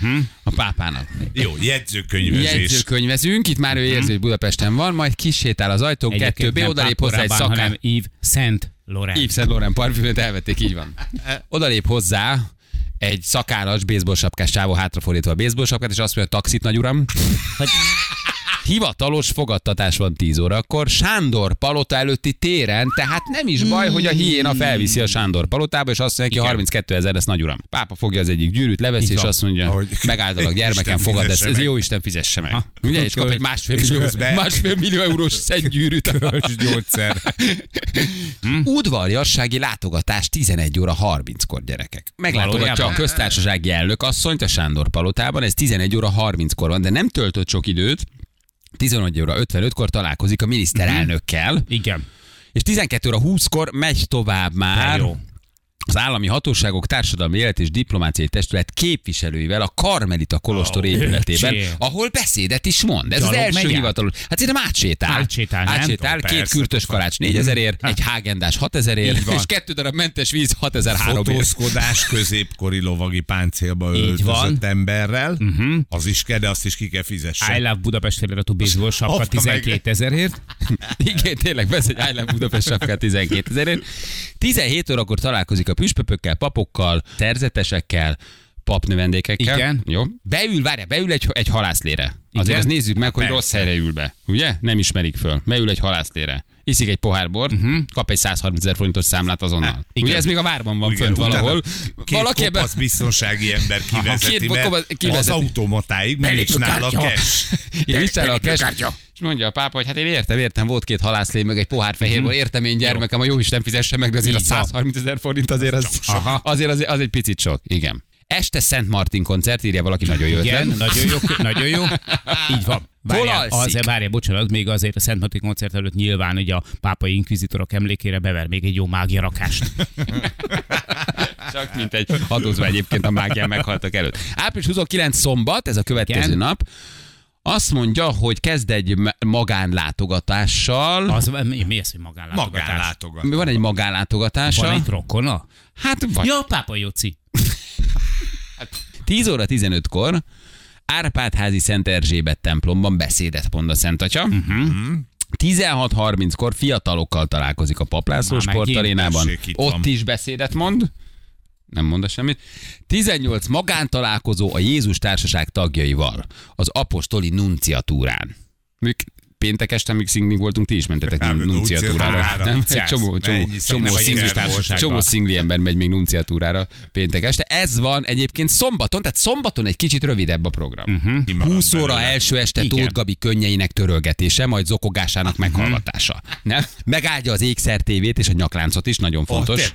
A pápának. jó, jegyzőkönyvezés. Jegyzőkönyvezünk, itt már ő érzi, hogy Budapesten van, majd kisétál az ajtón, kettő B, odalép hozzá egy szakán. hanem Yves Saint Laurent. Yves Saint Laurent parfümöt elvették, így van. Odalép hozzá egy szakállas, baseball sapkás csávó hátrafordítva a baseball sapkát, és azt mondja, taxit, nagy uram. Hogy [LAUGHS] Hivatalos fogadtatás van 10 órakor, Sándor palota előtti téren, tehát nem is baj, hogy a hiéna felviszi a Sándor palotába, és azt mondja, hogy 32 ezer, ez nagy uram. Pápa fogja az egyik gyűrűt, leveszi, és azt mondja, Ahogy- megáldalak gyermekem, fogad ezt, ez jó Isten fizesse meg. Ugye, és kap egy másfél millió, másfél millió eurós szentgyűrűt. [LAUGHS] gyógyszer. Udvarjassági látogatás 11 óra 30-kor gyerekek. Meglátogatja a köztársasági elnök asszonyt a Sándor palotában, ez 11 óra 30-kor van, de nem töltött sok időt. 11 óra 55-kor találkozik a miniszterelnökkel, igen. és 12 óra 20-kor megy tovább De már jó. Az állami hatóságok társadalmi élet és diplomáciai testület képviselőivel a Karmelita Kolostor Ó, épületében, öcsém. ahol beszédet is mond. Ez az Gyalog első megy át? hivatalos. Hát szerintem átsétál. Átsétál, átsétál Tudom, két persze, kürtös kalács 4000 ért, egy hágendás 6000 ért, Így van. és kettő darab mentes víz 6003 ért. Fotózkodás középkori lovagi páncélba öltözött emberrel. Az is kell, de azt is ki kell fizesse. I Love Budapest feliratú baseball sapka Hoppa, 12 ezerért. [LAUGHS] Igen, tényleg, vesz egy I Love Budapest sapkát 12 ezerért. 17 órakor találkozik a püspökökkel, papokkal, szerzetesekkel, papnövendékekkel. Igen. Jó. Beül, várja, beül egy, egy halászlére. Azért Igen. azt nézzük meg, hogy Persze. rossz helyre ül be. Ugye? Nem ismerik föl. Beül egy halászlére. Iszik egy pohár bort, uh-huh. kap egy 130 ezer forintos számlát azonnal. igen. Ugye ez még a várban van Igen, fönt valahol. Két Valaki ebben... biztonsági ember kivezeti, két mert kopasz- kivezeti. az automatáig, mert nincs nála cash. Igen, nincs nála a cash. És mondja a pápa, hogy hát én értem, értem, volt két halászlé, meg egy pohár fehérből, értem én gyermekem, a jó Isten fizesse meg, de azért a Így van. 130 ezer forint azért az, Aha. azért az, az, egy picit sok. Igen. Este Szent Martin koncert, írja valaki nagyon jó Igen, ötlet. nagyon jó, nagyon jó. Így van. Várjál, alszik? az, várjál, bocsánat, még azért a Szent Martin koncert előtt nyilván ugye a pápai inkvizitorok emlékére bever még egy jó mágia rakást. [LAUGHS] Csak mint egy adózva egyébként a mágián meghaltak előtt. Április 29 szombat, ez a következő Igen. nap. Azt mondja, hogy kezd egy magánlátogatással. Az, mi, mi ez, hogy magánlátogatás? Magánlátogat. Van egy magánlátogatása. Van egy rokona? Hát vagy. Ja, pápa Jóci. 10 óra 15-kor Árpádházi Szent Erzsébet templomban beszédet mond a Szent Atya. Uh-huh. 16.30-kor fiatalokkal találkozik a Paplászló sportarénában. Ott van. is beszédet mond. Nem mond semmit. 18 magántalálkozó a Jézus Társaság tagjaival az apostoli nunciatúrán. Mik péntek este, amíg szingling voltunk, ti is mentetek nunciatúrára. Nem? Csomó, csomó, csomó, szingli, csomó szingli ember megy még nunciatúrára péntek este. Ez van egyébként szombaton, tehát szombaton egy kicsit rövidebb a program. Uh-huh. Kimarad 20 óra első este. Tóth Gabi könnyeinek törölgetése, majd zokogásának meghallgatása. Nem? Megáldja az ékszer tévét és a nyakláncot is, nagyon fontos.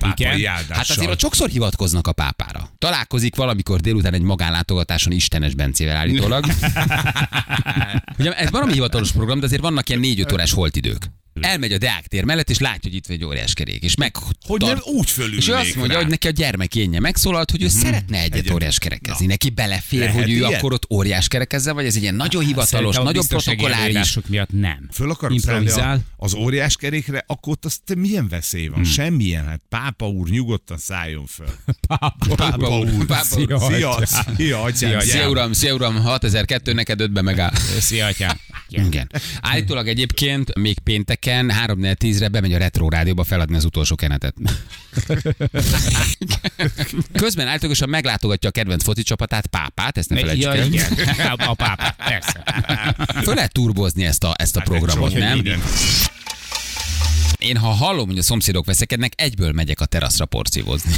Hát azért ott sokszor hivatkoznak a pápára. Találkozik valamikor délután egy magánlátogatáson Istenes Bencével állítólag. [LAUGHS] Ugye ez valami hivatalos program, de azért vannak ilyen 4-5 órás holtidők. Elmegy a Deák tér mellett, és látja, hogy itt van egy óriás kerék, és meg Hogy nem úgy fölülnék és ő azt mondja, rá. hogy neki a gyermekénye megszólalt, hogy ő szeretne egyet Egyet. óriás kerekezni. Neki belefér, Lehet hogy ő ilyen? akkor ott óriás kerekezze, vagy ez egy ilyen nagyon hivatalos, Szerintem nagyon protokolláris. miatt nem. Föl szállni Improvizál. az óriás kerékre, akkor ott azt te milyen veszély Hmm. van? Semmilyen. Hát pápa úr, nyugodtan szálljon föl. [LAUGHS] Pápa, Pápa úr, pápa úr. Szia, Szia, szia, atyám. Szia uram, szia uram, 6002 neked ötbe megáll. Szia, atyám. Igen. Állítólag egyébként még pénteken 3 10 re bemegy a Retro Rádióba feladni az utolsó kenetet. [LAUGHS] Közben állítólagosan meglátogatja a kedvenc foci csapatát, Pápát, ezt ne felejtsük Ja, igen. [LAUGHS] A pápa, persze. Föl lehet turbozni ezt a, ezt a programot, csomó nem? minden. Én ha hallom, hogy a szomszédok veszekednek, egyből megyek a teraszra porcívozni.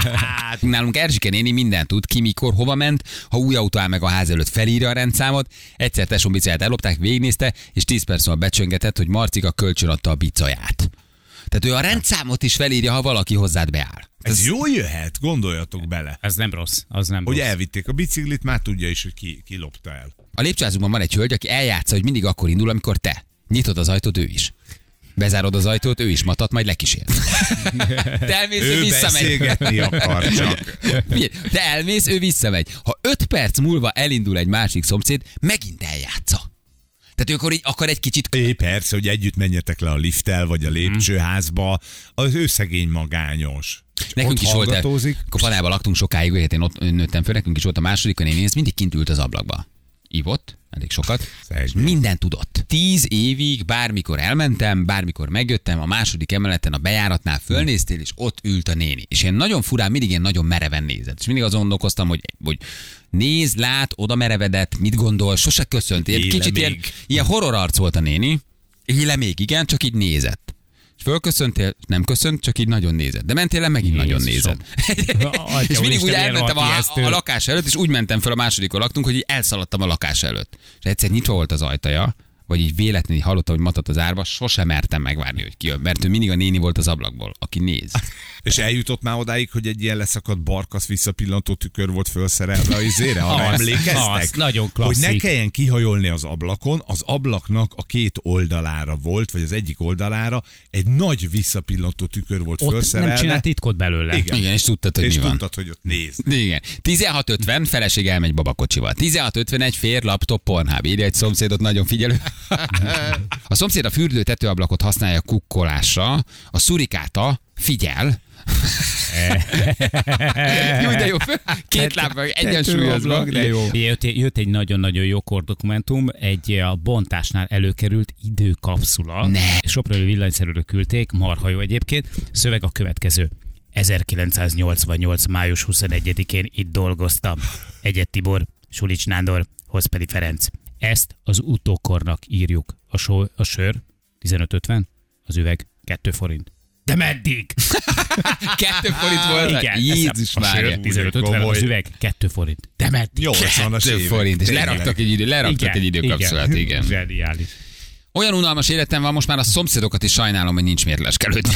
[LAUGHS] Nálunk Erzsike néni mindent tud, ki mikor hova ment, ha új autó áll meg a ház előtt felírja a rendszámot, egyszer tesóm bicaját ellopták, végignézte, és 10 perc múlva becsöngetett, hogy Marcika kölcsön adta a bicaját. Tehát ő a rendszámot is felírja, ha valaki hozzád beáll. Ez jó jöhet, gondoljatok bele. Ez nem rossz, az nem Hogy rossz. elvitték a biciklit, már tudja is, hogy ki, ki lopta el. A lépcsőházunkban van egy hölgy, aki eljátsza, hogy mindig akkor indul, amikor te. Nyitod az ajtót, ő is. Bezárod az ajtót, ő is matat, majd lekísér. [LAUGHS] Te elmész, ő, Ő visszamegy. akar csak. [LAUGHS] Te elmész, ő visszamegy. Ha öt perc múlva elindul egy másik szomszéd, megint eljátsza. Tehát ő akkor így akar egy kicsit... É, persze, hogy együtt menjetek le a lifttel, vagy a lépcsőházba. Az ő szegény magányos. Nekünk Ott is volt, akkor falában laktunk sokáig, ugye, én ott nőttem föl, nekünk is volt a második, néni, ez mindig kint ült az ablakba. Ivott, elég sokat, Szegény. és mindent tudott. Tíz évig, bármikor elmentem, bármikor megjöttem, a második emeleten a bejáratnál fölnéztél, és ott ült a néni. És én nagyon furán, mindig én nagyon mereven nézett. És mindig azon gondolkoztam, hogy, hogy néz, lát, oda merevedett, mit gondol, sose köszönt. Ilyen Kicsit ilyen, még. ilyen horror arc volt a néni. Éle még, igen, csak így nézett. Fölköszöntél, nem köszönt, csak így nagyon nézett. De mentél le, megint nagyon Jézusom. nézett. Atya [LAUGHS] és mindig úgy elmentem a, a lakás előtt, és úgy mentem fel a másodikon laktunk, hogy így elszaladtam a lakás előtt. És egyszer nyitva volt az ajtaja, vagy így véletlenül hallottam, hogy matat az árva, sosem mertem megvárni, hogy kijön, mert ő mindig a néni volt az ablakból, aki néz. [LAUGHS] És eljutott már odáig, hogy egy ilyen leszakadt barkasz visszapillantó tükör volt felszerelve az izére, arra [LAUGHS] Az, emlékeztek? az, nagyon Hogy klasszik. ne kelljen kihajolni az ablakon, az ablaknak a két oldalára volt, vagy az egyik oldalára egy nagy visszapillantó tükör volt Ott felszerelve. nem csinált titkot belőle. Igen. Igen, és tudtad, hogy és mi van. tudtad, hogy ott néz. Igen. 16.50, feleség elmegy babakocsival. 16.51, fér, laptop, pornháb. Írja egy szomszédot, nagyon figyelő. A szomszéd a fürdő tetőablakot használja kukkolásra, a szurikáta figyel. jó, de jó. Két lábbal egyensúlyozva. De jó. Jött, jött egy nagyon-nagyon jó kordokumentum, egy a bontásnál előkerült időkapszula. Ne. Sopronő villanyszerűről küldték, marha jó egyébként. Szöveg a következő. 1988. május 21-én itt dolgoztam. Egyet Tibor, Sulics Nándor, Hoszpedi Ferenc. Ezt az utókornak írjuk. A, so, a sör 15.50, az üveg 2 forint. De meddig? [LAUGHS] Kettő forint volt. Igen, Jézus már. 15.50, Komoly. az üveg 2 forint. De meddig? 80-as Kettő évek. forint. És leraktak egy, idő, leraktak egy időkapszulát, igen. Zseniális. Olyan unalmas életem van, most már a szomszédokat is sajnálom, hogy nincs miért leskelődni.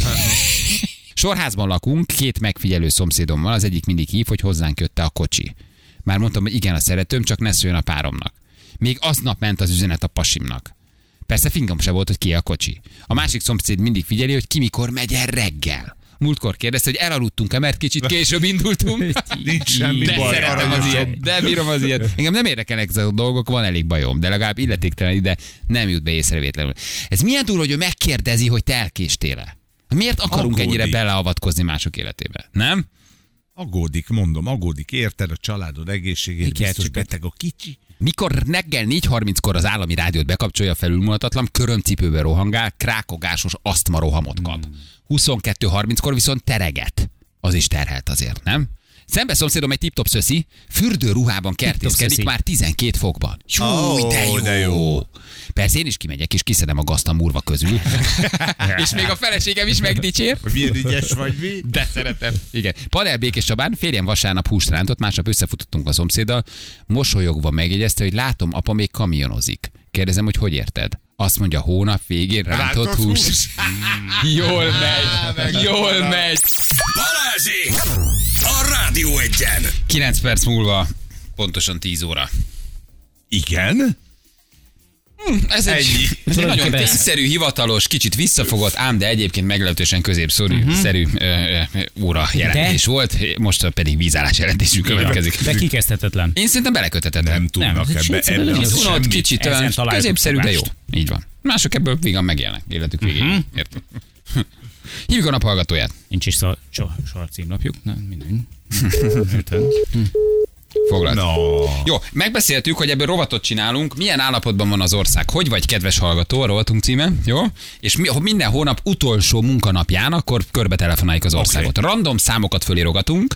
[LAUGHS] Sorházban lakunk, két megfigyelő szomszédom van, az egyik mindig hív, hogy hozzánk jötte a kocsi. Már mondtam, hogy igen, a szeretőm, csak ne szóljon a páromnak. Még aznap ment az üzenet a pasimnak. Persze fingom se volt, hogy ki a kocsi. A másik szomszéd mindig figyeli, hogy ki mikor megy el reggel. Múltkor kérdezte, hogy elaludtunk-e, mert kicsit [LAUGHS] később indultunk. Nincs semmi De baj, szeretem az ilyet, de bírom az ilyet. Engem nem érdekelnek ezek a dolgok, van elég bajom, de legalább illetéktelen ide nem jut be észrevétlenül. Ez milyen túl, hogy ő megkérdezi, hogy te elkéstél-e? Miért akarunk Aggódik. ennyire beleavatkozni mások életébe? Nem? Aggódik, mondom, aggódik, érted a családod egészségét, Igen, biztos beteg a kicsi. Mikor reggel 4.30-kor az állami rádiót bekapcsolja felülmulatatlan, körömcipőbe rohangál, krákogásos asztma rohamot kap. 22.30-kor viszont tereget. Az is terhelt azért, nem? Szembe szomszédom egy tip-top szöszi, fürdőruhában kertészkedik már 12 fokban. Jó, Ó, de jó. de jó. Persze én is kimegyek, és kiszedem a gazt a murva közül. [LAUGHS] és még a feleségem is megdicsér. [LAUGHS] Milyen ügyes vagy mi? De szeretem. Igen. Padel Békés Csabán férjem vasárnap húst rántott, másnap összefutottunk a szomszéddal, mosolyogva megjegyezte, hogy látom, apa még kamionozik. Kérdezem, hogy hogy érted? Azt mondja, hónap végén rántott, Rántott hús. hús. [LAUGHS] Jól megy, jól megy. Balázsék! A Rádió egyen! 9 perc múlva, pontosan 10 óra. Igen? Ez egy, Ennyi. ez egy nagyon tényszerű, hivatalos, kicsit visszafogott, ám de egyébként meglehetősen középszerű Mhm. ö, óra jelentés volt, most pedig vízállás jelentésünk következik. De kikezdhetetlen. Én szerintem belekötetetlen. Nem tudnak Nem, ebbe. ebbe tudnak. Unod, kicsit olyan középszerű, de jó. Így van. Mások ebből vigan megélnek életük végéig. Mhm. Értem. [LAUGHS] Hívjuk a naphallgatóját. Nincs is szar, so, sor címlapjuk. Nem, minden. [LAUGHS] Foglalt. No. Jó, megbeszéltük, hogy ebből rovatot csinálunk. Milyen állapotban van az ország? Hogy vagy, kedves hallgató, a rovatunk címe, jó? És mi, minden hónap utolsó munkanapján, akkor körbe telefonáljuk az országot. Okay. Random számokat fölirogatunk,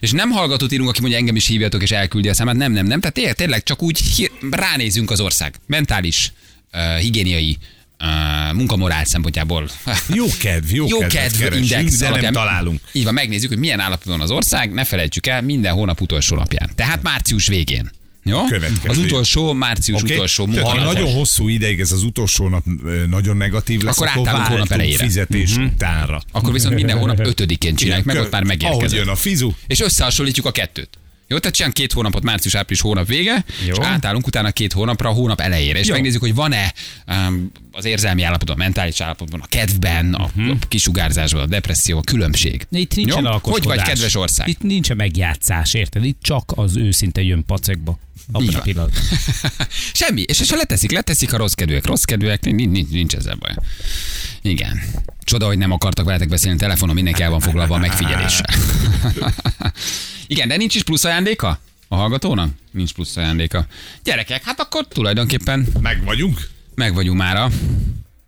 és nem hallgatót írunk, aki mondja, engem is hívjatok, és elküldi a számát. Nem, nem, nem. Tehát tényleg, csak úgy ránézünk az ország. Mentális, uh, higiéniai, uh, munkamorál szempontjából. [LAUGHS] Jó kedv, jó, Jó kedv keresünk, index de nem alapján. találunk. Így van, megnézzük, hogy milyen állapotban az ország, ne felejtsük el, minden hónap utolsó napján. Tehát március végén. Jó? Következő. Az utolsó március Oké? utolsó Tehát, Ha nagyon hosszú ideig ez az utolsó nap nagyon negatív lesz, Akkor akkor, átállunk hónap elejére. fizetés utánra. Akkor viszont minden hónap [LAUGHS] ötödikén csináljuk meg, Kö- ott már Ahogy megérkezett. jön a fizu, És összehasonlítjuk a kettőt. Jó, tehát csinálunk két hónapot, március, április, hónap vége, Jó. és átállunk utána két hónapra a hónap elejére, és Jó. megnézzük, hogy van-e um, az érzelmi állapotban, a mentális állapotban, a kedvben, a, Mhm. a kisugárzásban, a depresszió, a különbség. Itt nincsen Jó? Hogy vagy, kedves ország? Itt nincsen megjátszás, érted? Itt csak az őszinte jön pacekba. Abban a pillanatban. [LAUGHS] Semmi. És, ha leteszik, leteszik a rossz kedvűek. Rossz kedvűek, nincs, nincs, nincs ezzel baj. Igen. Csoda, hogy nem akartak veletek beszélni telefonon, mindenki el van foglalva a megfigyeléssel. [LAUGHS] Igen, de nincs is plusz ajándéka? A hallgatónak? Nincs plusz ajándéka. Gyerekek, hát akkor tulajdonképpen meg vagyunk. meg vagyunk mára.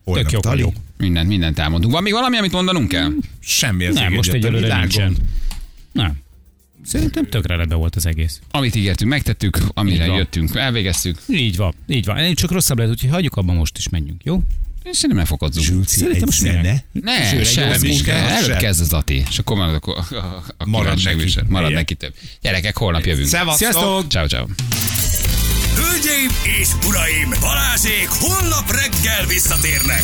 Holnap Tök jók vagyok. Mindent, mindent elmondunk. Van még valami, amit mondanunk kell? Semmi ez Nem, most egyelőre nincsen. Nem. Szerintem tökre rendben volt az egész. Amit ígértünk, megtettük, amire jöttünk, elvégeztük. Így van, így van. Én csak rosszabb lehet, úgyhogy hagyjuk abban most is menjünk, jó? És szerintem elfogadunk. Zsülci, Szerintem most? Ne, egy semmi. Előbb kezd az Ati, és akkor marad, akkor, a, a, a Marad neki. Marad neki több. Gyerekek, holnap jövünk. Szevasztok! Ciao, ciao. Hölgyeim és uraim, Balázsék holnap reggel visszatérnek!